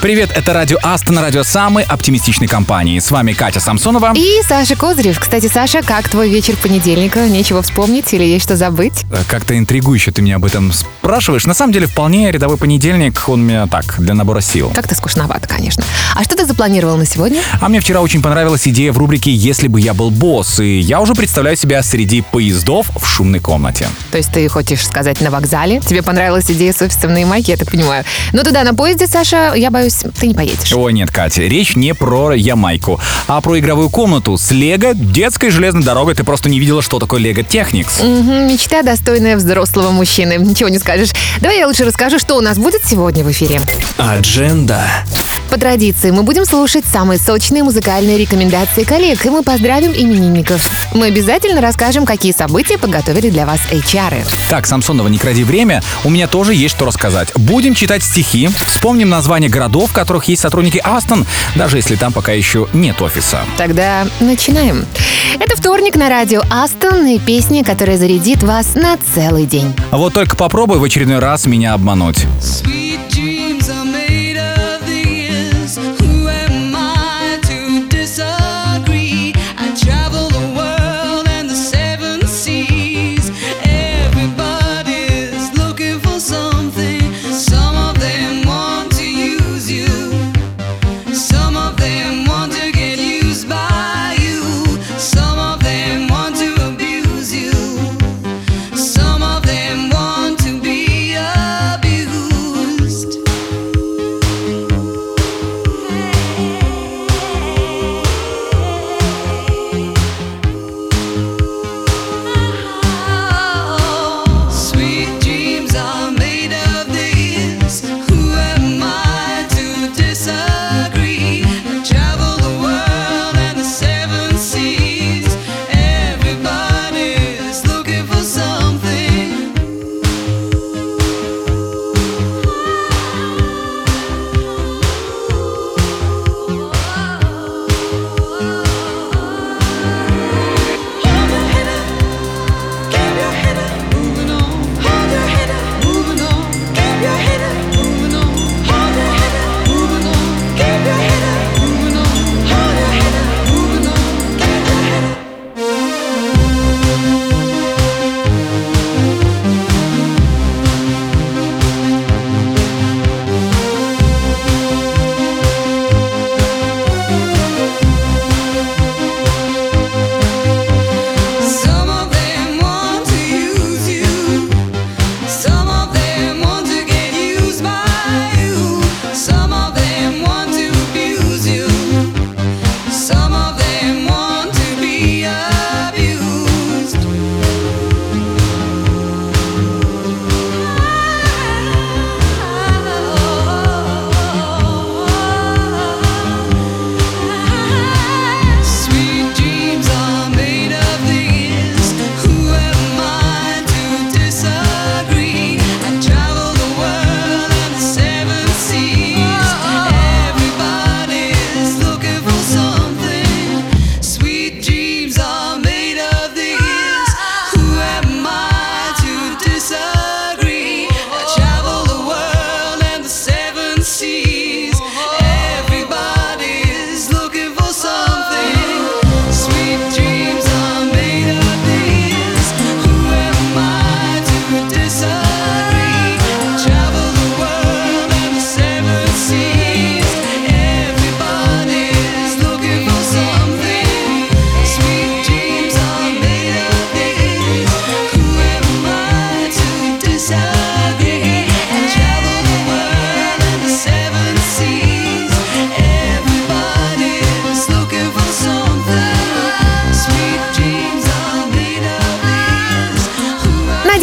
Привет, это радио Астон, радио самой оптимистичной компании. С вами Катя Самсонова. И Саша Козырев. Кстати, Саша, как твой вечер понедельника? Нечего вспомнить или есть что забыть? Э, Как-то интригующе ты меня об этом спрашиваешь. На самом деле, вполне рядовой понедельник, он у меня так, для набора сил. Как-то скучновато, конечно. А что ты запланировал на сегодня? А мне вчера очень понравилась идея в рубрике «Если бы я был босс», и я уже представляю себя среди поездов в шумной комнате. То есть ты хочешь сказать на вокзале? Тебе понравилась идея с офисом майки, я так понимаю. Но туда на поезде, Саша, я боюсь, ты не поедешь. О, нет, Катя, речь не про Ямайку, а про игровую комнату с Лего детской железной дорогой. Ты просто не видела, что такое Лего Техникс. Мгм, мечта, достойная взрослого мужчины. Ничего не скажешь. Давай я лучше расскажу, что у нас будет сегодня в эфире. Адженда. По традиции мы будем слушать самые сочные музыкальные рекомендации коллег, и мы поздравим именинников. Мы обязательно расскажем, какие события подготовили для вас HR. Так, Самсонова, не кради время, у меня тоже есть что рассказать. Будем читать стихи, вспомним названия городов, в которых есть сотрудники Астон, даже если там пока еще нет офиса. Тогда начинаем. Это вторник на радио Астон и песня, которая зарядит вас на целый день. Вот только попробуй в очередной раз меня обмануть. Sweet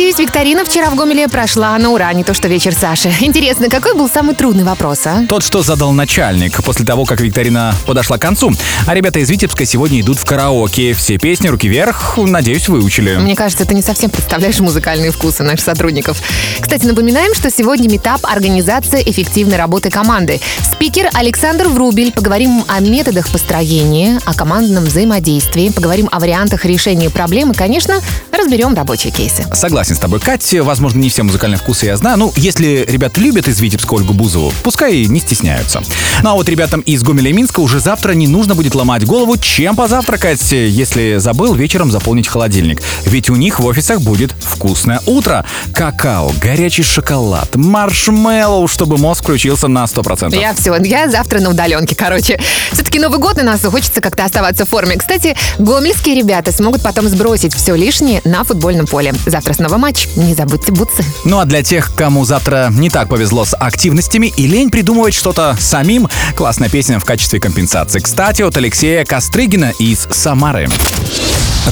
Надеюсь, викторина вчера в Гомеле прошла на ура, не то что вечер Саши. Интересно, какой был самый трудный вопрос, а? Тот, что задал начальник после того, как викторина подошла к концу. А ребята из Витебска сегодня идут в караоке. Все песни «Руки вверх», надеюсь, выучили. Мне кажется, ты не совсем представляешь музыкальные вкусы наших сотрудников. Кстати, напоминаем, что сегодня метап организация эффективной работы команды. Спикер Александр Врубель. Поговорим о методах построения, о командном взаимодействии, поговорим о вариантах решения проблем и, конечно, разберем рабочие кейсы. Согласен с тобой, Катя. Возможно, не все музыкальные вкусы я знаю. Ну, если ребята любят из Витебска Ольгу Бузову, пускай не стесняются. Ну а вот ребятам из Гомеля и Минска уже завтра не нужно будет ломать голову, чем позавтракать, если забыл вечером заполнить холодильник. Ведь у них в офисах будет вкусное утро. Какао, горячий шоколад, маршмеллоу, чтобы мозг включился на 100%. Я все, я завтра на удаленке, короче. Все-таки Новый год у нас, и хочется как-то оставаться в форме. Кстати, гомельские ребята смогут потом сбросить все лишнее на футбольном поле. Завтра снова матч, не забудьте бутсы. Ну а для тех, кому завтра не так повезло с активностями и лень придумывать что-то самим, классная песня в качестве компенсации. Кстати, от Алексея Кострыгина из Самары.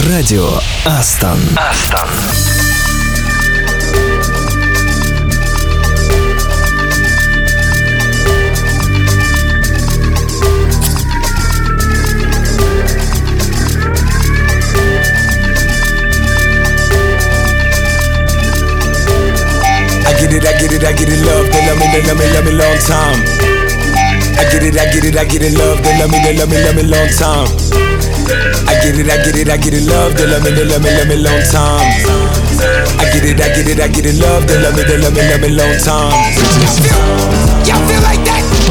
Радио Астон. Астон. Get it, I get it, I get it, love. They love me, they love me, love me long time. I get it, I get it, I get it, love. They love me, they love me, love me long time. I get it, I get it, I get it, love. They love me, they love me, love me long time. I get it, I get it, I get it, love. They love me, they love me, love me long time. Y'all feel, y'all feel like that?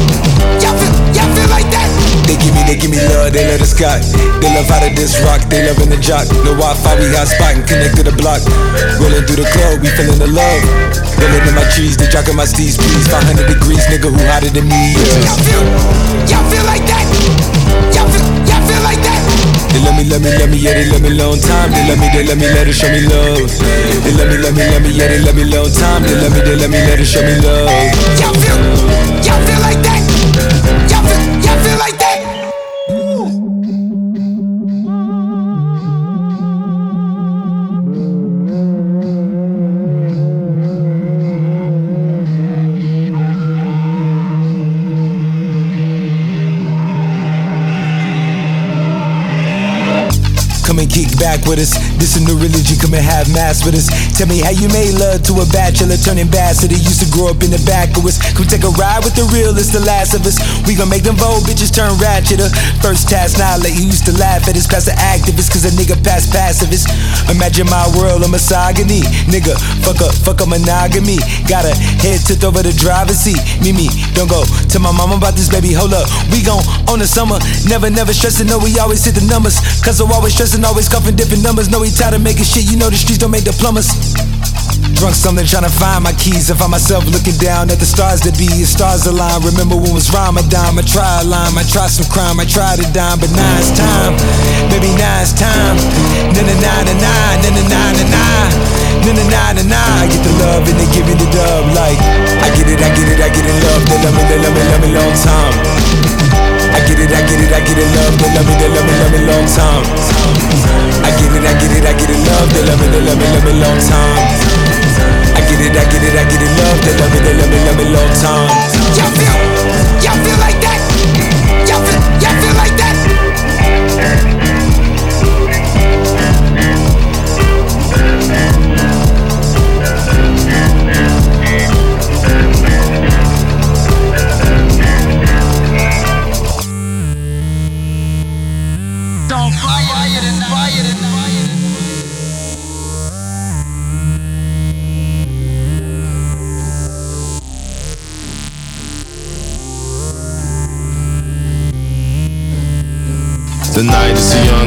They give me, they give me love, they love the sky. They love how to this rock, they loving the jock. No Wi-Fi, we hot spot and connect to the block. Rolling through the club, we feeling the love. Rolling in my trees, they jocking my steez, please. 500 degrees, nigga, who hotter than me? Yeah. Y'all feel, y'all feel like that? Y'all feel, y'all feel like that? They love me, love me, love me, yeah, they love me long time. They love me, they love me, let it show me love. They love me, love me, love me, yeah, they love me long time. They love me, they love me, let it show me love. Y'all feel, back with us. This is new religion. Come and have mass with us. Tell me how you made love to a bachelor, turning bastard. They used to grow up in the back of us. Come take a ride with the realest, the last of us. We gon' make them vote bitches turn ratcheter. First task, now like you used to laugh at us. Class the activists, cause a nigga past pacifist. Imagine my world of misogyny. Nigga, fuck up, fuck a monogamy. Got a head tipped over the driver's seat. Mimi, don't go tell my mama about this, baby. Hold up, we gon' own the summer. Never, never stressing. No, we always hit the numbers. Cause I'm always stressing, always cuffing different numbers. No, we tired of making shit. You know the streets don't make the plumbers. Drunk something trying to find my keys. I find myself looking down at the stars that be. As stars align. Remember when was Ramadan? I try a line, I try some crime, I try to dime, but now it's time. Baby, now it's time. Na na na na na na na na na na na na na na. I get the love and they give me the dub. Like I get it, I get it, I get it. Love, they love me, they love me, love me long time. I get it, I get it, I get it, love, they love me, they love me, love me long time. I get it, I get it, I get it, love, they love me, they love me, love me long time. I get it, I get it, I get it, love, they love me, they love me, love me long time. Y'all feel, y'all feel like that?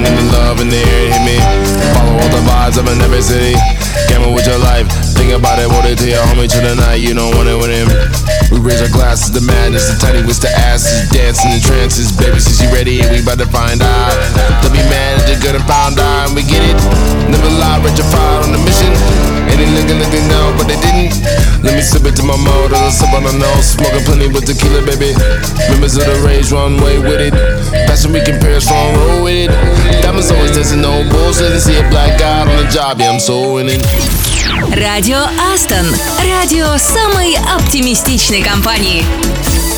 Too the love in the air hit me. Follow all the vibes up in every city. Gamble with your life. Think about it, what it to your homie to the night. You don't want it with him. We raise our glasses to madness. The tiny was the asses. Dancing in trances. Baby, since you ready, we about to find out. They'll be mad at the good and found out. And we get it. Never lie, rectified on the mission. And they looking, looking now, but they didn't. Let me sip it to my mouth, a sip on the nose. Smoking plenty with tequila, baby. Members of the rage, run way with it. Passion we compare, strong roll with it. Diamonds always dancing, no bullshit. And see a black guy on the job, yeah, I'm so in it. Радио Астон. Радио самой оптимистичной компании.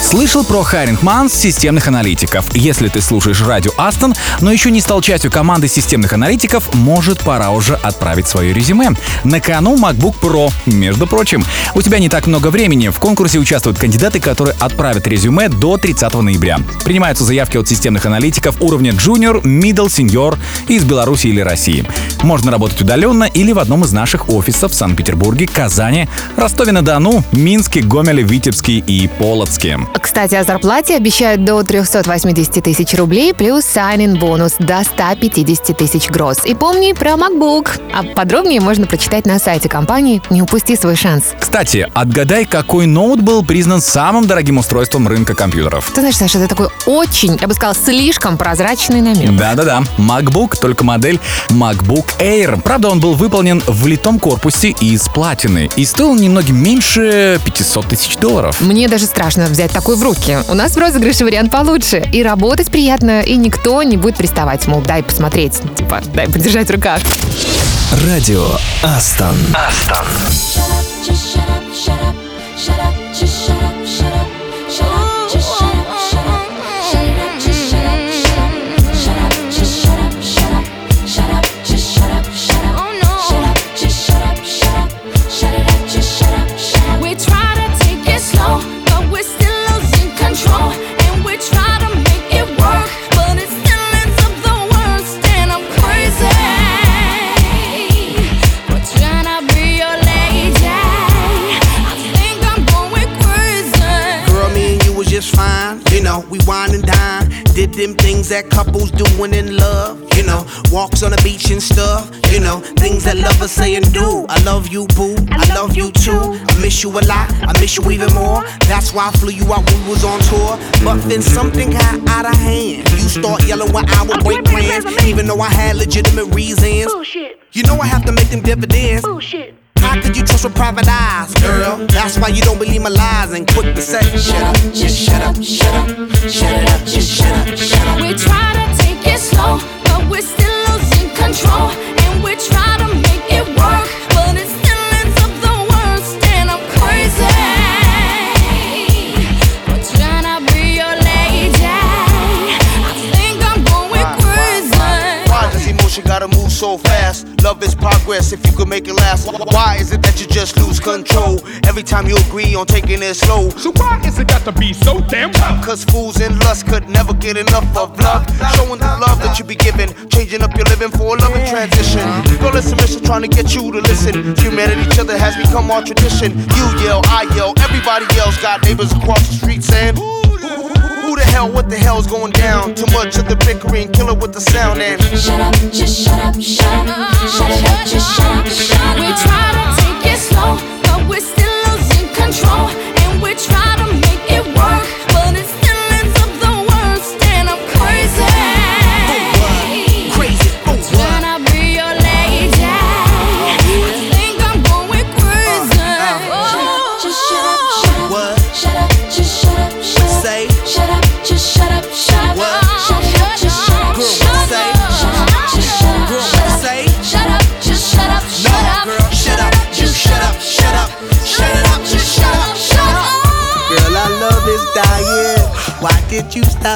Слышал про Hiring Month системных аналитиков. Если ты слушаешь радио Астон, но еще не стал частью команды системных аналитиков, может пора уже отправить свое резюме. На кону MacBook Pro, между прочим. У тебя не так много времени. В конкурсе участвуют кандидаты, которые отправят резюме до 30 ноября. Принимаются заявки от системных аналитиков уровня Junior, Middle, Senior из Беларуси или России. Можно работать удаленно или в одном из наших офисов в Санкт-Петербурге, Казани, Ростове-на-Дону, Минске, Гомеле, Витебске и Полоцке. Кстати, о зарплате обещают до 380 тысяч рублей плюс sign бонус до 150 тысяч гроз. И помни про MacBook. А подробнее можно прочитать на сайте компании. Не упусти свой шанс. Кстати, отгадай, какой ноут был признан самым дорогим устройством рынка компьютеров. Ты знаешь, Саша, это такой очень, я бы сказала, слишком прозрачный намек. Да-да-да, MacBook, только модель MacBook Air. Правда, он был выполнен в литом корпусе из платины и стоил немного меньше 500 тысяч долларов. Мне даже страшно взять такой в руки. У нас в розыгрыше вариант получше. И работать приятно, и никто не будет приставать, мол, дай посмотреть. Типа, дай подержать в руках. Радио Астон. Астон. I love you, boo. I love you too. I miss you a lot. I miss you even more. That's why I flew you out when we was on tour. But then something got out of hand. You start yelling when I would break plans, even though I had legitimate reasons. You know I have to make them dividends. How could you trust with private eyes, girl? That's why you don't believe my lies and quick to say, shut up, just shut up, shut up, shut it up, just shut up, shut up. We try to take it slow, but we're still losing control. And we try to make it work, gotta move so fast? Love is progress if you could make it last. Why is it that you just lose control every time you agree on taking it slow? So why is it got to be so damn tough? Cause fools in lust could never get enough of love. Showing the love that you be giving, changing up your living for a loving transition. Girl, it's a mission trying to get you to listen. Humanity, each other has become our tradition. You yell, I yell, everybody else got neighbors across the street saying, Who the hell, what the hell's going down? Too much of the bickering, killer with the sound and Shut up, just shut up, shut up, shut it up, just shut up, shut up. We try to take it slow, but we're still losing control. And we try to make it work,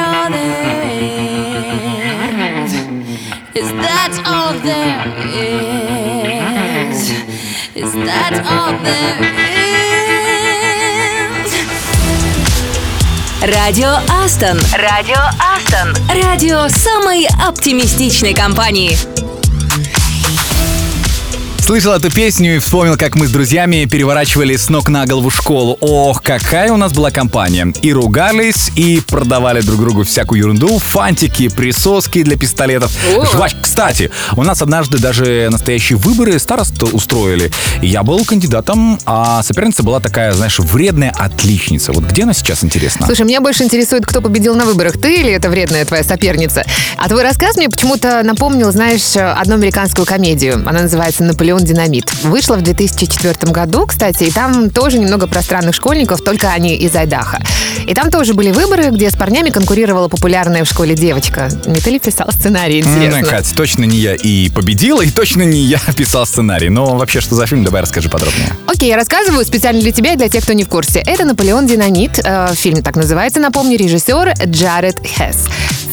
That all there is? Is that all there is? Is that all there is? Радио Астон. Радио Астон. Радио самой оптимистичной компании. Слышал эту песню и вспомнил, как мы с друзьями переворачивали с ног на голову школу. Ох, какая у нас была компания. И ругались, и продавали друг другу всякую ерунду. Фантики, присоски для пистолетов. Жвачка. Кстати, у нас однажды даже настоящие выборы старост устроили. Я был кандидатом, а соперница была такая, знаешь, вредная отличница. Вот где она сейчас, интересно? Слушай, меня больше интересует, кто победил на выборах, ты или это вредная твоя соперница. А твой рассказ мне почему-то напомнил, знаешь, одну американскую комедию. Она называется «Наполеон Динамит». Вышла в 2004 году, кстати, и там тоже немного про странных школьников, только они из Айдаха. И там тоже были выборы, где с парнями конкурировала популярная в школе девочка. Не ты ли писал сценарий, интересно? Кать, точно не я и победила, и точно не я писал сценарий. Но вообще, что за фильм, давай расскажи подробнее. Окей, я рассказываю специально для тебя и для тех, кто не в курсе. Это «Наполеон Динамит». э, фильм так называется, напомню, режиссер Джаред Хесс.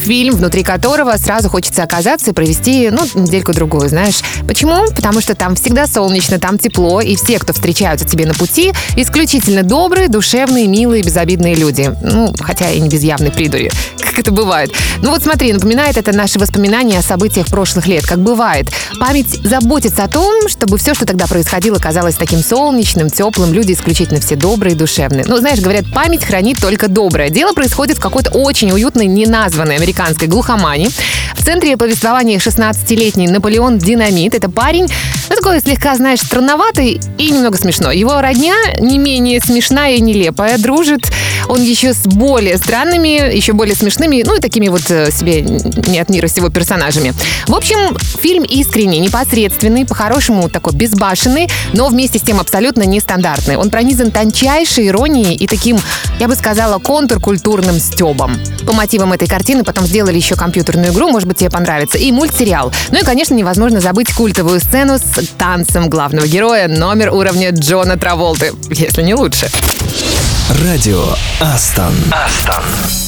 Фильм, внутри которого сразу хочется оказаться и провести, ну, недельку-другую, знаешь. Почему? Потому что там всегда солнечно, там тепло, и все, кто встречаются тебе на пути, исключительно добрые, душевные, милые, безобидные люди. Ну, хотя и не без явной придури, как это бывает. Ну вот смотри, напоминает это наши воспоминания о событиях прошлых лет, как бывает. Память заботится о том, чтобы все, что тогда происходило, казалось таким солнечным, теплым, люди исключительно все добрые душевные. Ну, знаешь, говорят, память хранит только доброе. Дело происходит в какой-то очень уютной, неназванной американской глухомане. В центре повествования 16-летний Наполеон Динамит. Это парень, такой слегка, знаешь, странноватый и немного смешной. Его родня не менее смешная и нелепая, дружит он еще с более странными, еще более смешными, ну и такими вот э, себе не от мира сего персонажами. В общем, фильм искренний, непосредственный, по-хорошему такой безбашенный, но вместе с тем абсолютно нестандартный. Он пронизан тончайшей иронией и таким, я бы сказала, контркультурным стебом. По мотивам этой картины потом сделали еще компьютерную игру, может быть, тебе понравится, и мультсериал. Ну и, конечно, невозможно забыть культовую сцену с танцем главного героя, номер уровня Джона Траволты, если не лучше. Радио Астон. Астон.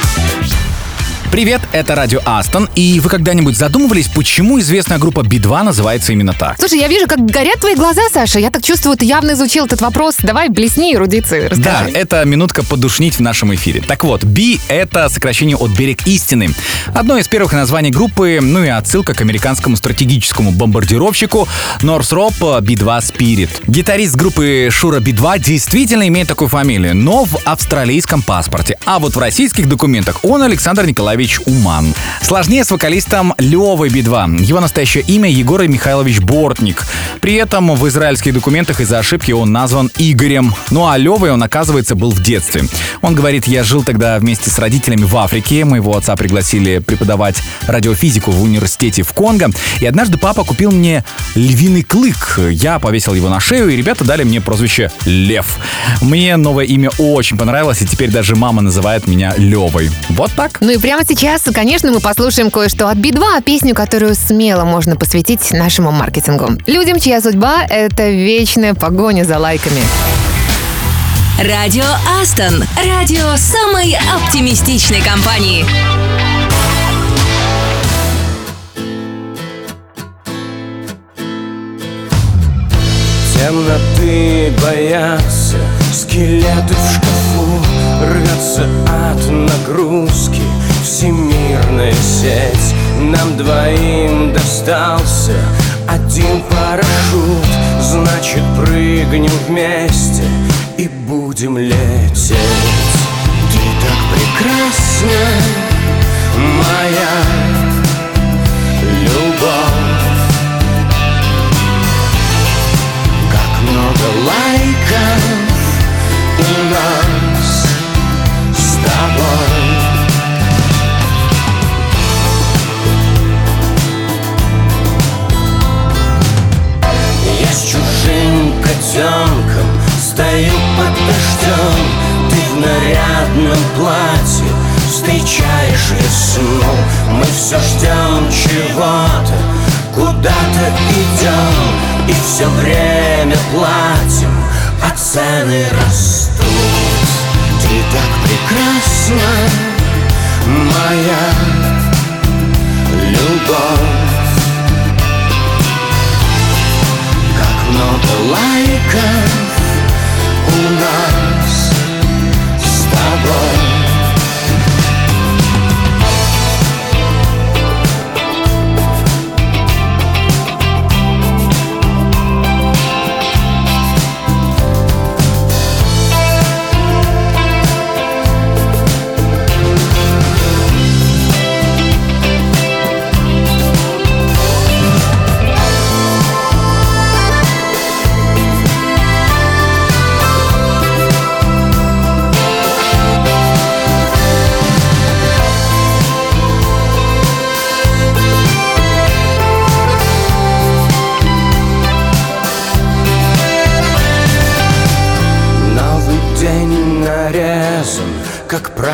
Привет, это радио Астон. И вы когда-нибудь задумывались, почему известная группа Би-2 называется именно так? Слушай, я вижу, как горят твои глаза, Саша. Я так чувствую, ты явно изучил этот вопрос. Давай, блесни эрудиции, Да, расскажи. это минутка подушнить в нашем эфире. Так вот, Би — это сокращение от «Берег истины». Одно из первых названий группы, ну и отсылка к американскому стратегическому бомбардировщику Northrop B-2 Spirit. Гитарист группы Шура Би-2 действительно имеет такую фамилию, но в австралийском паспорте. А вот в российских документах он Александр Николаевич Уман. Сложнее с вокалистом Левой Би-2. Его настоящее имя Егор Михайлович Бортник. При этом в израильских документах из-за ошибки он назван Игорем. Ну а Левой он, оказывается, был в детстве. Он говорит, я жил тогда вместе с родителями в Африке. Моего отца пригласили преподавать радиофизику в университете в Конго. И однажды папа купил мне львиный клык. Я повесил его на шею, и ребята дали мне прозвище Лев. Мне новое имя очень понравилось, и теперь даже мама называет меня Левой. Вот так. Ну и прямо сейчас, конечно, мы послушаем кое-что от Би-2, песню, которую смело можно посвятить нашему маркетингу. Людям, чья судьба — это вечная погоня за лайками. Радио Астон. Радио самой оптимистичной компании. Темноты боятся, скелеты в шкафу Рвется от нагрузки всемирная сеть. Нам двоим достался один парашют. Значит прыгнем вместе и будем лететь. Ты так прекрасна, моя любовь котенком стою под дождем. Ты в нарядном платье встречаешь весну. Мы все ждем чего-то, куда-то идем И все время платим, а цены растут. Ты так прекрасна, моя Как много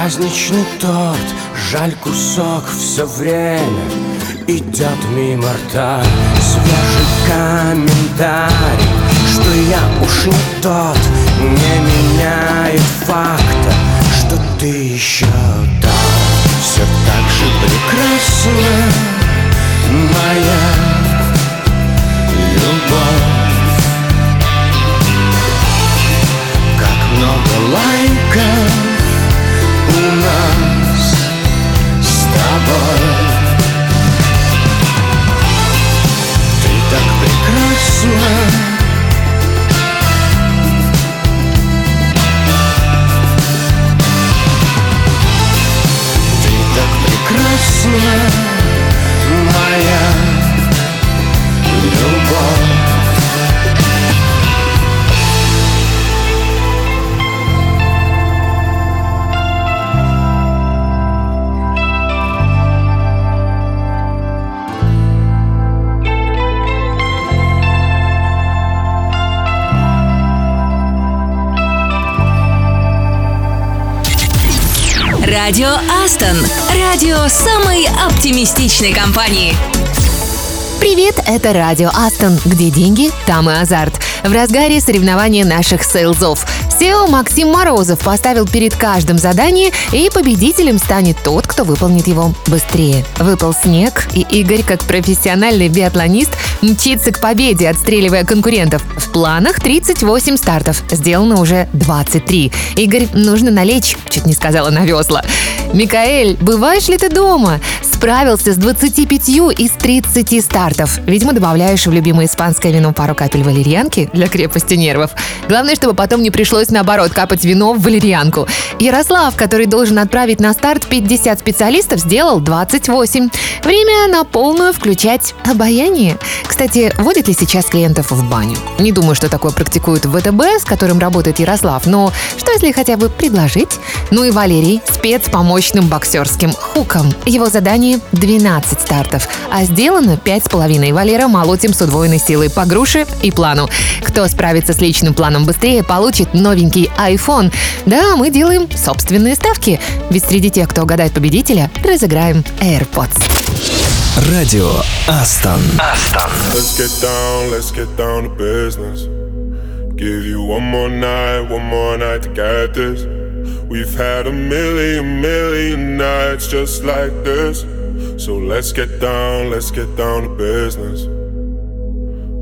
праздничный торт. Жаль кусок все время Идет мимо рта. Свежий комментарий Что я уж не тот, не меняет факта Что ты еще там Все так же прекрасна Моя любовь. Как много лайков нас с тобой. Ты так прекрасна Радио Астон. Радио самой оптимистичной компании. Привет, это Радио Астон, где деньги, там и азарт. В разгаре соревнования наших сейлзов. SEO Максим Морозов поставил перед каждым задание, и победителем станет тот, кто выполнит его быстрее. Выпал снег, и Игорь, как профессиональный биатлонист, мчится к победе, отстреливая конкурентов. В планах 38 стартов, сделано уже 23. Игорь, нужно налечь, чуть не сказала на весла. Микаэль, бываешь ли ты дома? Справился с 25 из 30 стартов. Видимо, добавляешь в любимое испанское вино пару капель валерьянки для крепости нервов. Главное, чтобы потом не пришлось наоборот капать вино в валерьянку. Ярослав, который должен отправить на старт 50 специалистов, сделал 28. Время на полную включать обаяние. Кстати, водит ли сейчас клиентов в баню? Не думаю, что такое практикуют в ВТБ, с которым работает Ярослав, но что если хотя бы предложить? Ну и Валерий, спец по мощным боксерским хукам. Его задание 12 стартов, а сделано 5,5. Валера молотим с удвоенной силой по груше и плану. Кто справится с личным планом быстрее, получит новенький iPhone. Да, мы делаем собственные ставки. Ведь среди тех, кто угадает победителя, разыграем AirPods. Радио Астон. Астон. Let's get down, let's get down to business. Give you one more night, one more night to get this. We've had a million, million nights just like this. So let's get down, let's get down to business.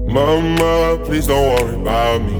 Mama, please don't worry about me.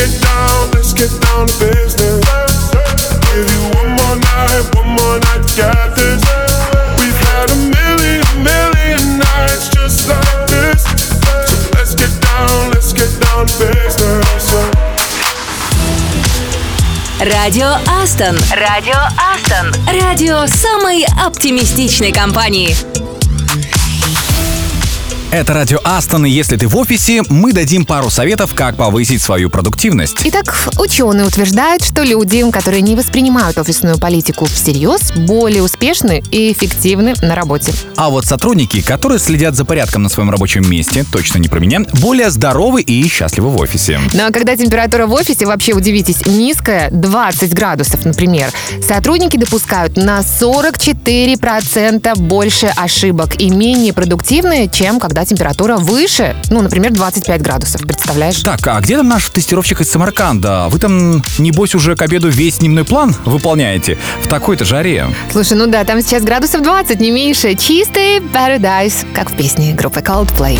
Let's get down, let's get down to business. Give you one more night, one more night to get this. We've had a million, million nights just like this. So let's get down, let's get down to business. Радио Астон. Радио Астон. Радио самой оптимистичной компании. Это радио Астон, и если ты в офисе, мы дадим пару советов, как повысить свою продуктивность. Итак, ученые утверждают, что люди, которые не воспринимают офисную политику всерьез, более успешны и эффективны на работе. А вот сотрудники, которые следят за порядком на своем рабочем месте, точно не про меня, более здоровы и счастливы в офисе. Ну а когда температура в офисе, вообще удивитесь, низкая, 20 градусов, например, сотрудники допускают на 44% больше ошибок и менее продуктивные, чем когда температура выше, ну, например, 25 градусов, представляешь? Так, а где там наш тестировщик из Самарканда? Вы там, небось, уже к обеду весь дневной план выполняете? В такой-то жаре. Слушай, ну да, там сейчас градусов 20, не меньше. Чистый Paradise, как в песне группы Coldplay.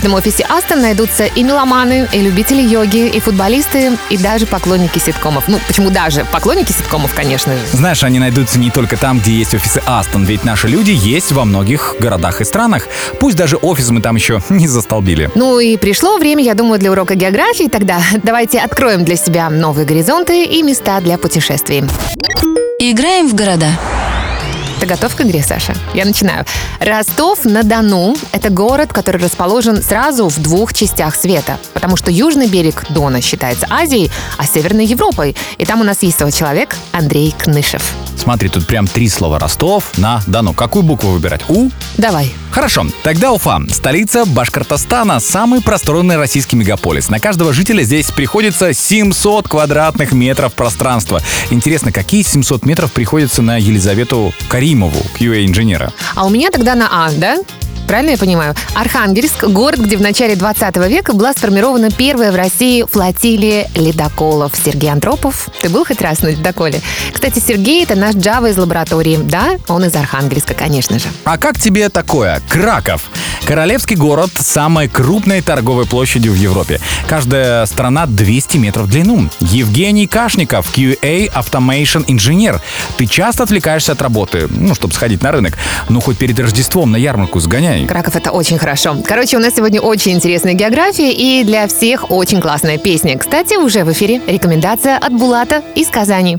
Каждом офисе Астон найдутся и меломаны, и любители йоги, и футболисты, и даже поклонники ситкомов. Ну, почему даже? Поклонники ситкомов, конечно же. Знаешь, они найдутся не только там, где есть офисы Астон, ведь наши люди есть во многих городах и странах. Пусть даже офис мы там еще не застолбили. Ну и пришло время, я думаю, для урока географии. Тогда давайте откроем для себя новые горизонты и места для путешествий. Играем в города. Ты готов к игре, Саша? Я начинаю. Ростов-на-Дону – это город, который расположен сразу в двух частях света, потому что южный берег Дона считается Азией, а северной – Европой. И там у нас есть свой человек Андрей Кнышев. Смотри, тут прям три слова. Ростов на Дону. Какую букву выбирать? У? Давай. Хорошо, тогда Уфа, столица Башкортостана, самый просторный российский мегаполис. На каждого жителя здесь приходится 700 квадратных метров пространства. Интересно, какие 700 метров приходится на Елизавету Каримову, QA-инженера? А у меня тогда на А, да? Правильно я понимаю? Архангельск – город, где в начале 20 века была сформирована первая в России флотилия ледоколов. Сергей Антропов. Ты был хоть раз на ледоколе? Кстати, Сергей – это наш Джава из лаборатории. Да, он из Архангельска, конечно же. А как тебе такое? Краков. Королевский город с самой крупной торговой площадью в Европе. Каждая страна 200 метров в длину. Евгений Кашников, QA Automation инженер. Ты часто отвлекаешься от работы, ну, чтобы сходить на рынок. Ну, хоть перед Рождеством на ярмарку сгоняй. Краков это очень хорошо. Короче, у нас сегодня очень интересная география и для всех очень классная песня. Кстати, уже в эфире рекомендация от Булата из Казани.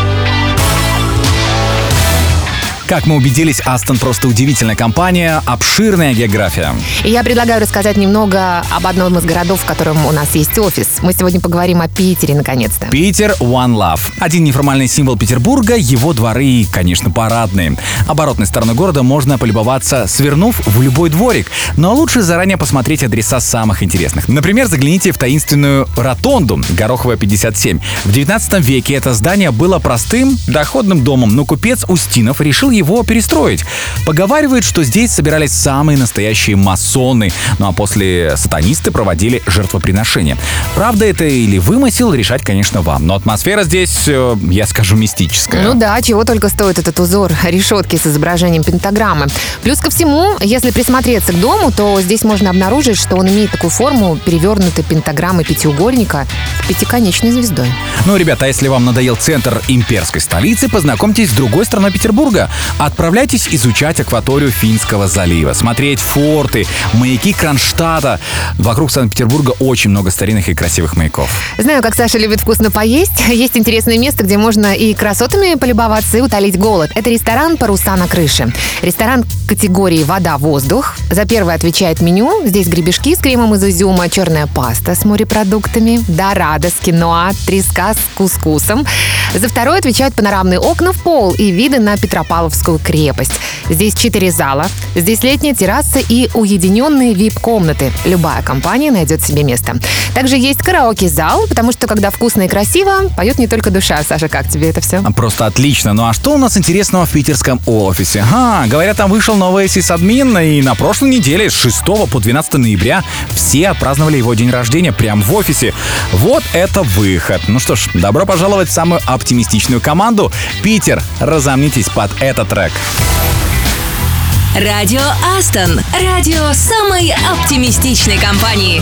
Как мы убедились, Астон просто удивительная компания, обширная география. И я предлагаю рассказать немного об одном из городов, в котором у нас есть офис. Мы сегодня поговорим о Питере, наконец-то. Питер One Love. Один неформальный символ Петербурга, его дворы и, конечно, парадные. Оборотной стороной города можно полюбоваться, свернув в любой дворик. Но лучше заранее посмотреть адреса самых интересных. Например, загляните в таинственную ротонду Горохова 57. В 19 веке это здание было простым доходным домом, но купец Устинов решил его перестроить. Поговаривают, что здесь собирались самые настоящие масоны, ну а после сатанисты проводили жертвоприношения. Правда это или вымысел, решать, конечно, вам. Но атмосфера здесь, э, я скажу, мистическая. Ну да, чего только стоит этот узор решетки с изображением пентаграммы. Плюс ко всему, если присмотреться к дому, то здесь можно обнаружить, что он имеет такую форму перевернутой пентаграммы пятиугольника с пятиконечной звездой. Ну, ребята, а если вам надоел центр имперской столицы, познакомьтесь с другой стороной Петербурга. Отправляйтесь изучать акваторию Финского залива, смотреть форты, маяки Кронштадта. Вокруг Санкт-Петербурга очень много старинных и красивых маяков. Знаю, как Саша любит вкусно поесть. Есть интересное место, где можно и красотами полюбоваться, и утолить голод. Это ресторан «Паруса на крыше». Ресторан категории «Вода-воздух». За первый отвечает меню. Здесь гребешки с кремом из изюма, черная паста с морепродуктами, дорада с киноа, треска с кускусом. За второй отвечают панорамные окна в пол и виды на Петропавловскую крепость. Здесь четыре зала, здесь летняя терраса и уединенные вип-комнаты. Любая компания найдет себе место. Также есть караоке-зал, потому что когда вкусно и красиво, поет не только душа. Саша, как тебе это все? Просто отлично. Ну а что у нас интересного в питерском офисе? Ага, говорят, там вышел новый сисадмин, и на прошлой неделе с 6 по 12 ноября все отпраздновали его день рождения прямо в офисе. Вот это выход. Ну что ж, добро пожаловать в самую оптимистичную команду. Питер, разомнитесь под этот трек. Радио Астон. Радио самой оптимистичной компании.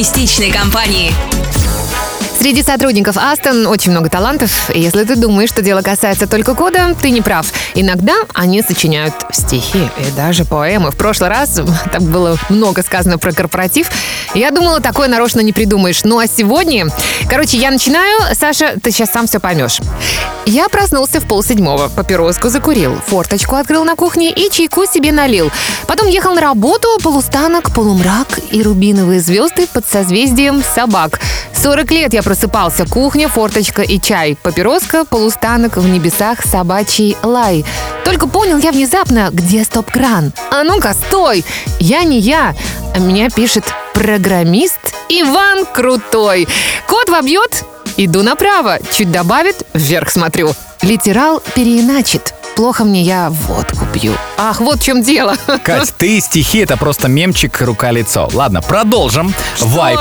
Оптимистичной компании. Среди сотрудников Астон очень много талантов. И если ты думаешь, что дело касается только кода, ты не прав. Иногда они сочиняют стихи и даже поэмы. В прошлый раз так было много сказано про корпоратив. Я думала, такое нарочно не придумаешь. Ну а сегодня... Короче, я начинаю. Саша, ты сейчас сам все поймешь. Я проснулся в полседьмого, папироску закурил, форточку открыл на кухне и чайку себе налил. Потом ехал на работу, полустанок, полумрак и рубиновые звезды под созвездием собак. 40 лет я просыпался. Кухня, форточка и чай. Папироска, полустанок, в небесах собачий лай. Только понял я внезапно, где стоп-кран. А ну-ка, стой! Я не я. А меня пишет программист Иван Крутой. Код вобьет, иду направо. Чуть добавит, вверх смотрю. Литерал переиначит. Плохо мне, я водку пью. Ах, вот в чем дело. Кать, ты стихи это просто мемчик рука-лицо. Ладно, продолжим. Вайп.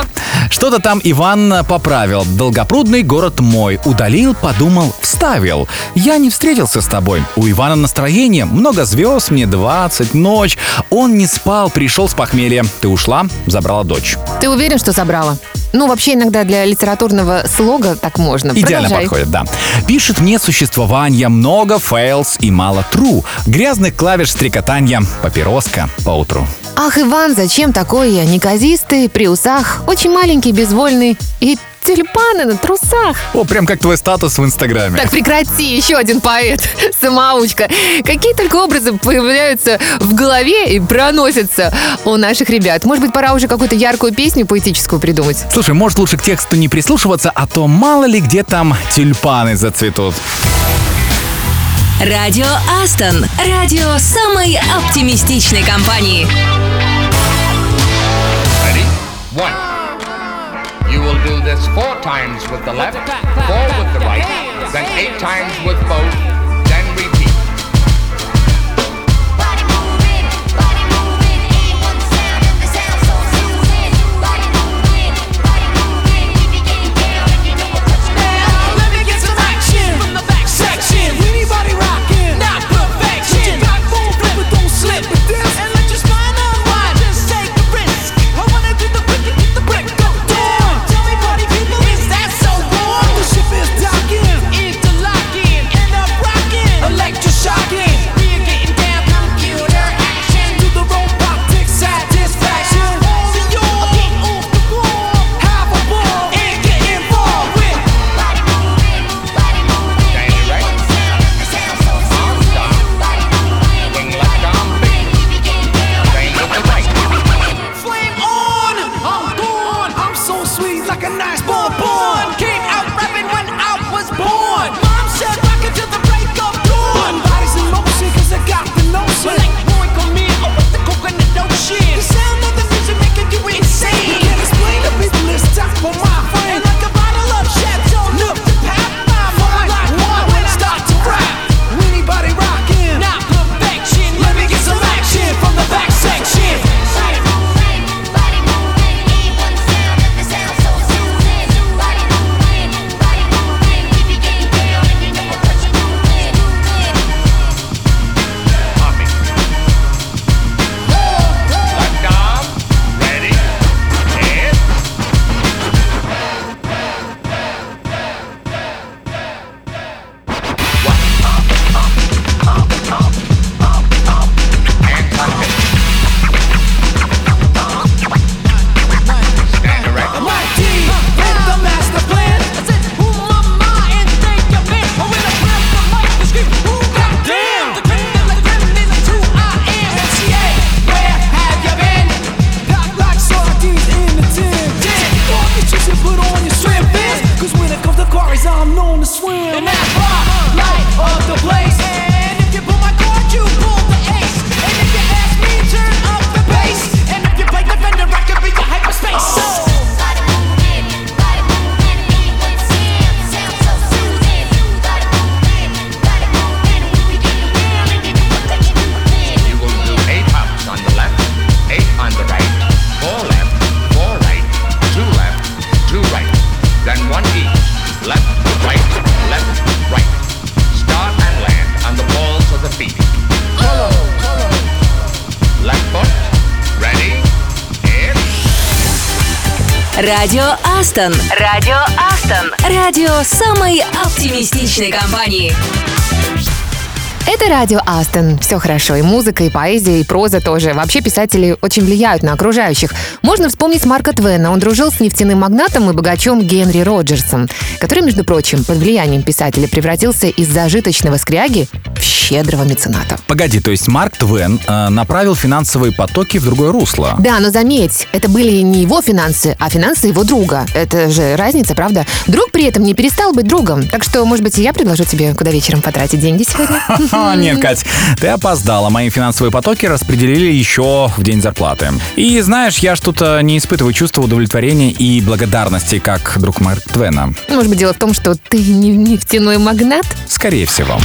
Что-то там Иван поправил. Долгопрудный город мой. Удалил, подумал, вставил. Я не встретился с тобой. У Ивана настроение. Много звезд, мне 20, ночь. Он не спал, пришел с похмелья. Ты ушла, забрала дочь. Ты уверен, что собрала? Ну, вообще иногда для литературного слога так можно. Идеально Продолжай. подходит, да. Пишет мне существование, много false и мало true. Грязных клавиш стрекотания, папироска по утру. Ах, Иван, зачем такой я? Неказистый, при усах, очень маленький, безвольный и тюльпаны на трусах. О, прям как твой статус в Инстаграме. Так прекрати, еще один поэт, самоучка. Какие только образы появляются в голове и проносятся у наших ребят. Может быть, пора уже какую-то яркую песню поэтическую придумать? Слушай, может лучше к тексту не прислушиваться, а то мало ли где там тюльпаны зацветут. Радио Астон. Радио самой оптимистичной компании. Ready? One. You will do this four times with the left, four with the right, then eight times with both, Астон. Радио Астон. Радио самой оптимистичной компании. Это радио Астон. Все хорошо. И музыка, и поэзия, и проза тоже. Вообще писатели очень влияют на окружающих. Можно вспомнить Марка Твена. Он дружил с нефтяным магнатом и богачом Генри Роджерсом, который, между прочим, под влиянием писателя превратился из зажиточного скряги щедрого мецената. Погоди, то есть Марк Твен э, направил финансовые потоки в другое русло? Да, но заметь, это были не его финансы, а финансы его друга. Это же разница, правда? Друг при этом не перестал быть другом. Так что, может быть, я предложу тебе куда вечером потратить деньги сегодня? Нет, Кать, ты опоздала. Мои финансовые потоки распределили еще в день зарплаты. И знаешь, я что-то э, не испытываю чувства удовлетворения и благодарности, как друг Марк Твена. Может быть, дело в том, что ты не нефтяной магнат? Скорее всего.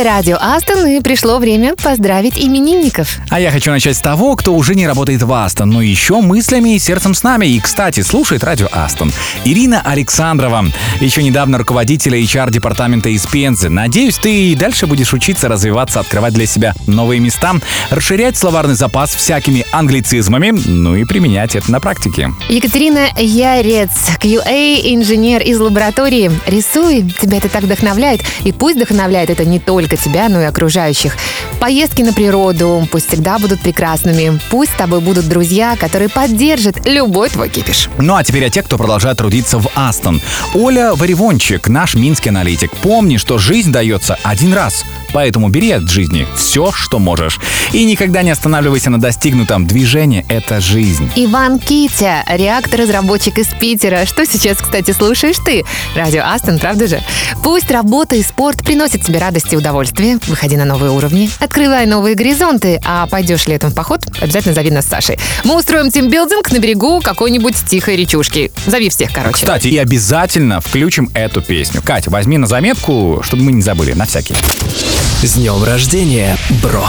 Это радио Астон, и пришло время поздравить именинников. А я хочу начать с того, кто уже не работает в Астон, но еще мыслями и сердцем с нами. И, кстати, слушает радио Астон. Ирина Александрова, еще недавно руководителя HR-департамента из Пензы. Надеюсь, ты и дальше будешь учиться развиваться, открывать для себя новые места, расширять словарный запас всякими англицизмами, ну и применять это на практике. Екатерина Ярец, QA-инженер из лаборатории. Рисуй, тебя это так вдохновляет. И пусть вдохновляет это не только тебя, но и окружающих. Поездки на природу пусть всегда будут прекрасными. Пусть с тобой будут друзья, которые поддержат любой твой кипиш. Ну а теперь о тех, кто продолжает трудиться в Астон. Оля Варивончик, наш минский аналитик. Помни, что жизнь дается один раз. Поэтому бери от жизни все, что можешь. И никогда не останавливайся на достигнутом. Движение — это жизнь. Иван Китя, реактор-разработчик из Питера. Что сейчас, кстати, слушаешь ты? Радио Астон, правда же? Пусть работа и спорт приносят тебе радость и удовольствие. Выходи на новые уровни. Открывай новые горизонты. А пойдешь летом в поход, обязательно зови нас с Сашей. Мы устроим тимбилдинг на берегу какой-нибудь тихой речушки. Зови всех, короче. Кстати, и обязательно включим эту песню. Катя, возьми на заметку, чтобы мы не забыли, на всякий. С днем рождения, бро!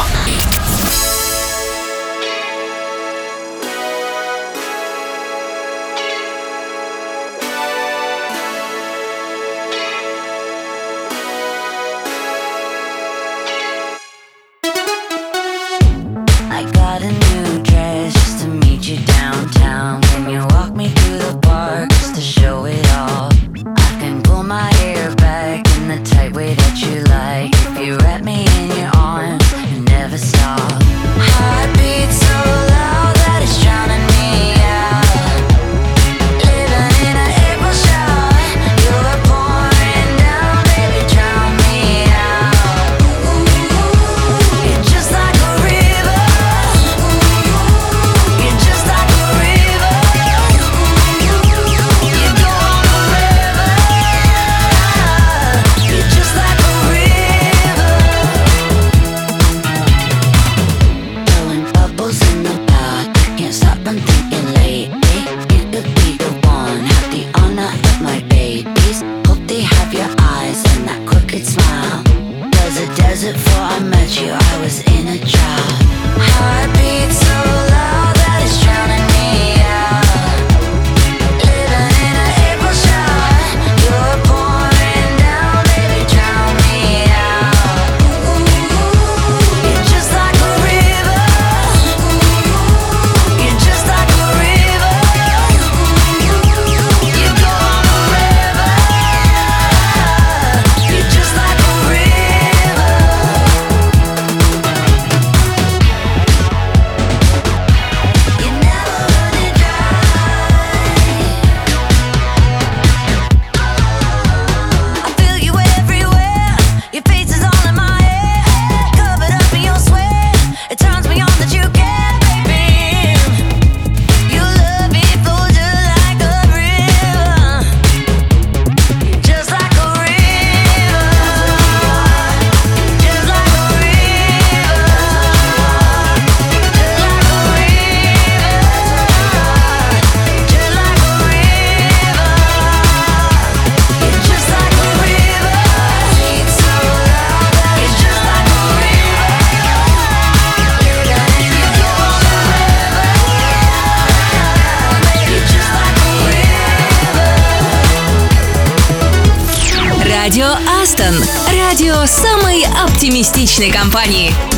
Оптимистичной компании.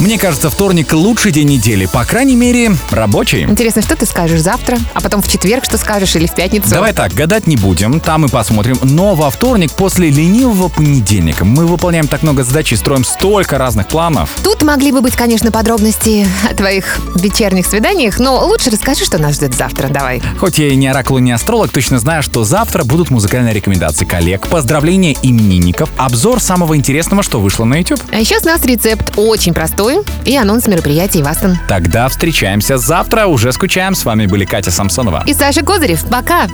Мне кажется, вторник лучший день недели, по крайней мере, рабочий. Интересно, что ты скажешь завтра, а потом в четверг что скажешь или в пятницу? Давай так, гадать не будем, там и посмотрим. Но во вторник, после ленивого понедельника, мы выполняем так много задач и строим столько разных планов. Тут могли бы быть, конечно, подробности о твоих вечерних свиданиях, но лучше расскажи, что нас ждет завтра. Давай. Хоть я и не оракул, и не астролог, точно знаю, что завтра будут музыкальные рекомендации коллег, поздравления именинников, обзор самого интересного, что вышло на YouTube. А еще с нас рецепт очень простой и анонс мероприятий в Астон. Тогда встречаемся завтра, уже скучаем. С вами были Катя Самсонова. И Саша Козырев. Пока!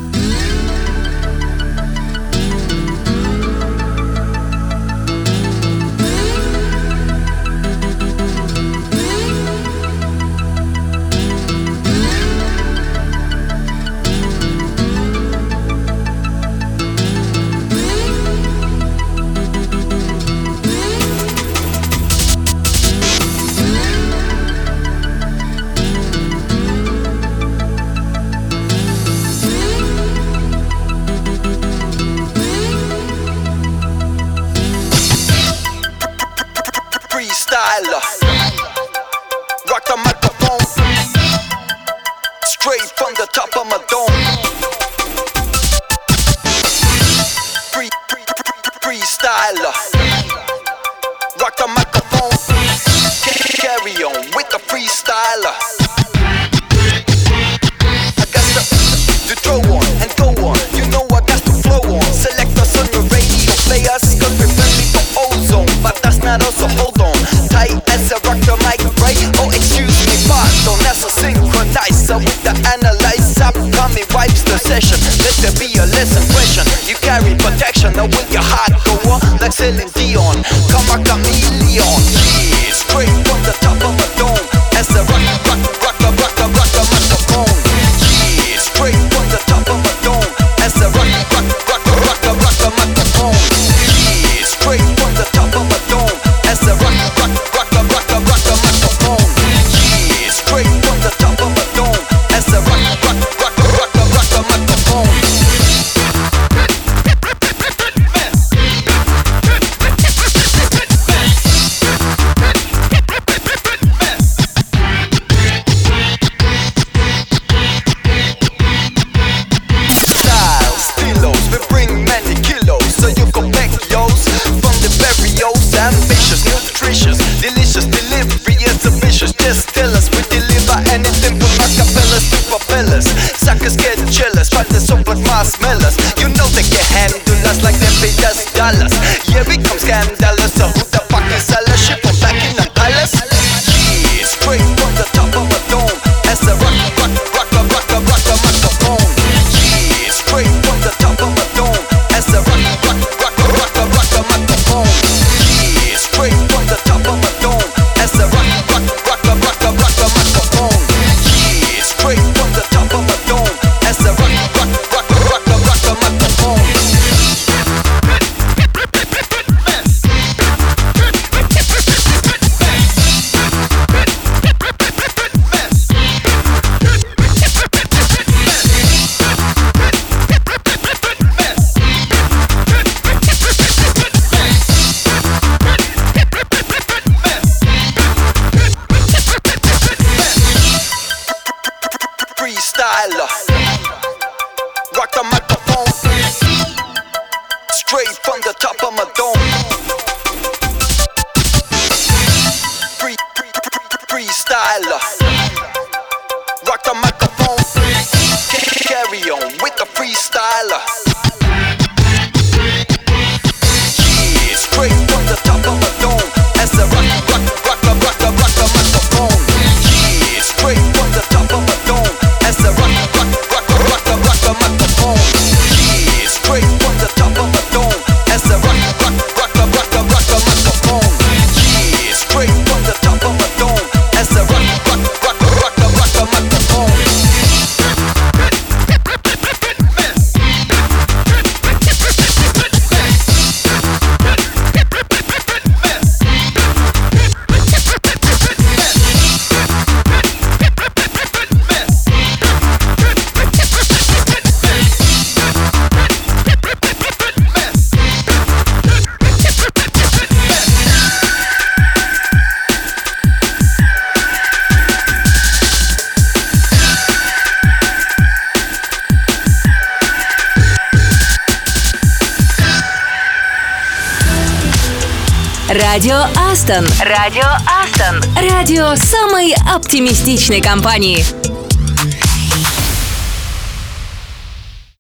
Оптимистичной компании.